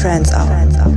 uplifting trance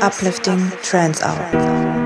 uplifting trance hour.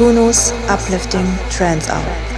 Kuno's uplifting trance hour.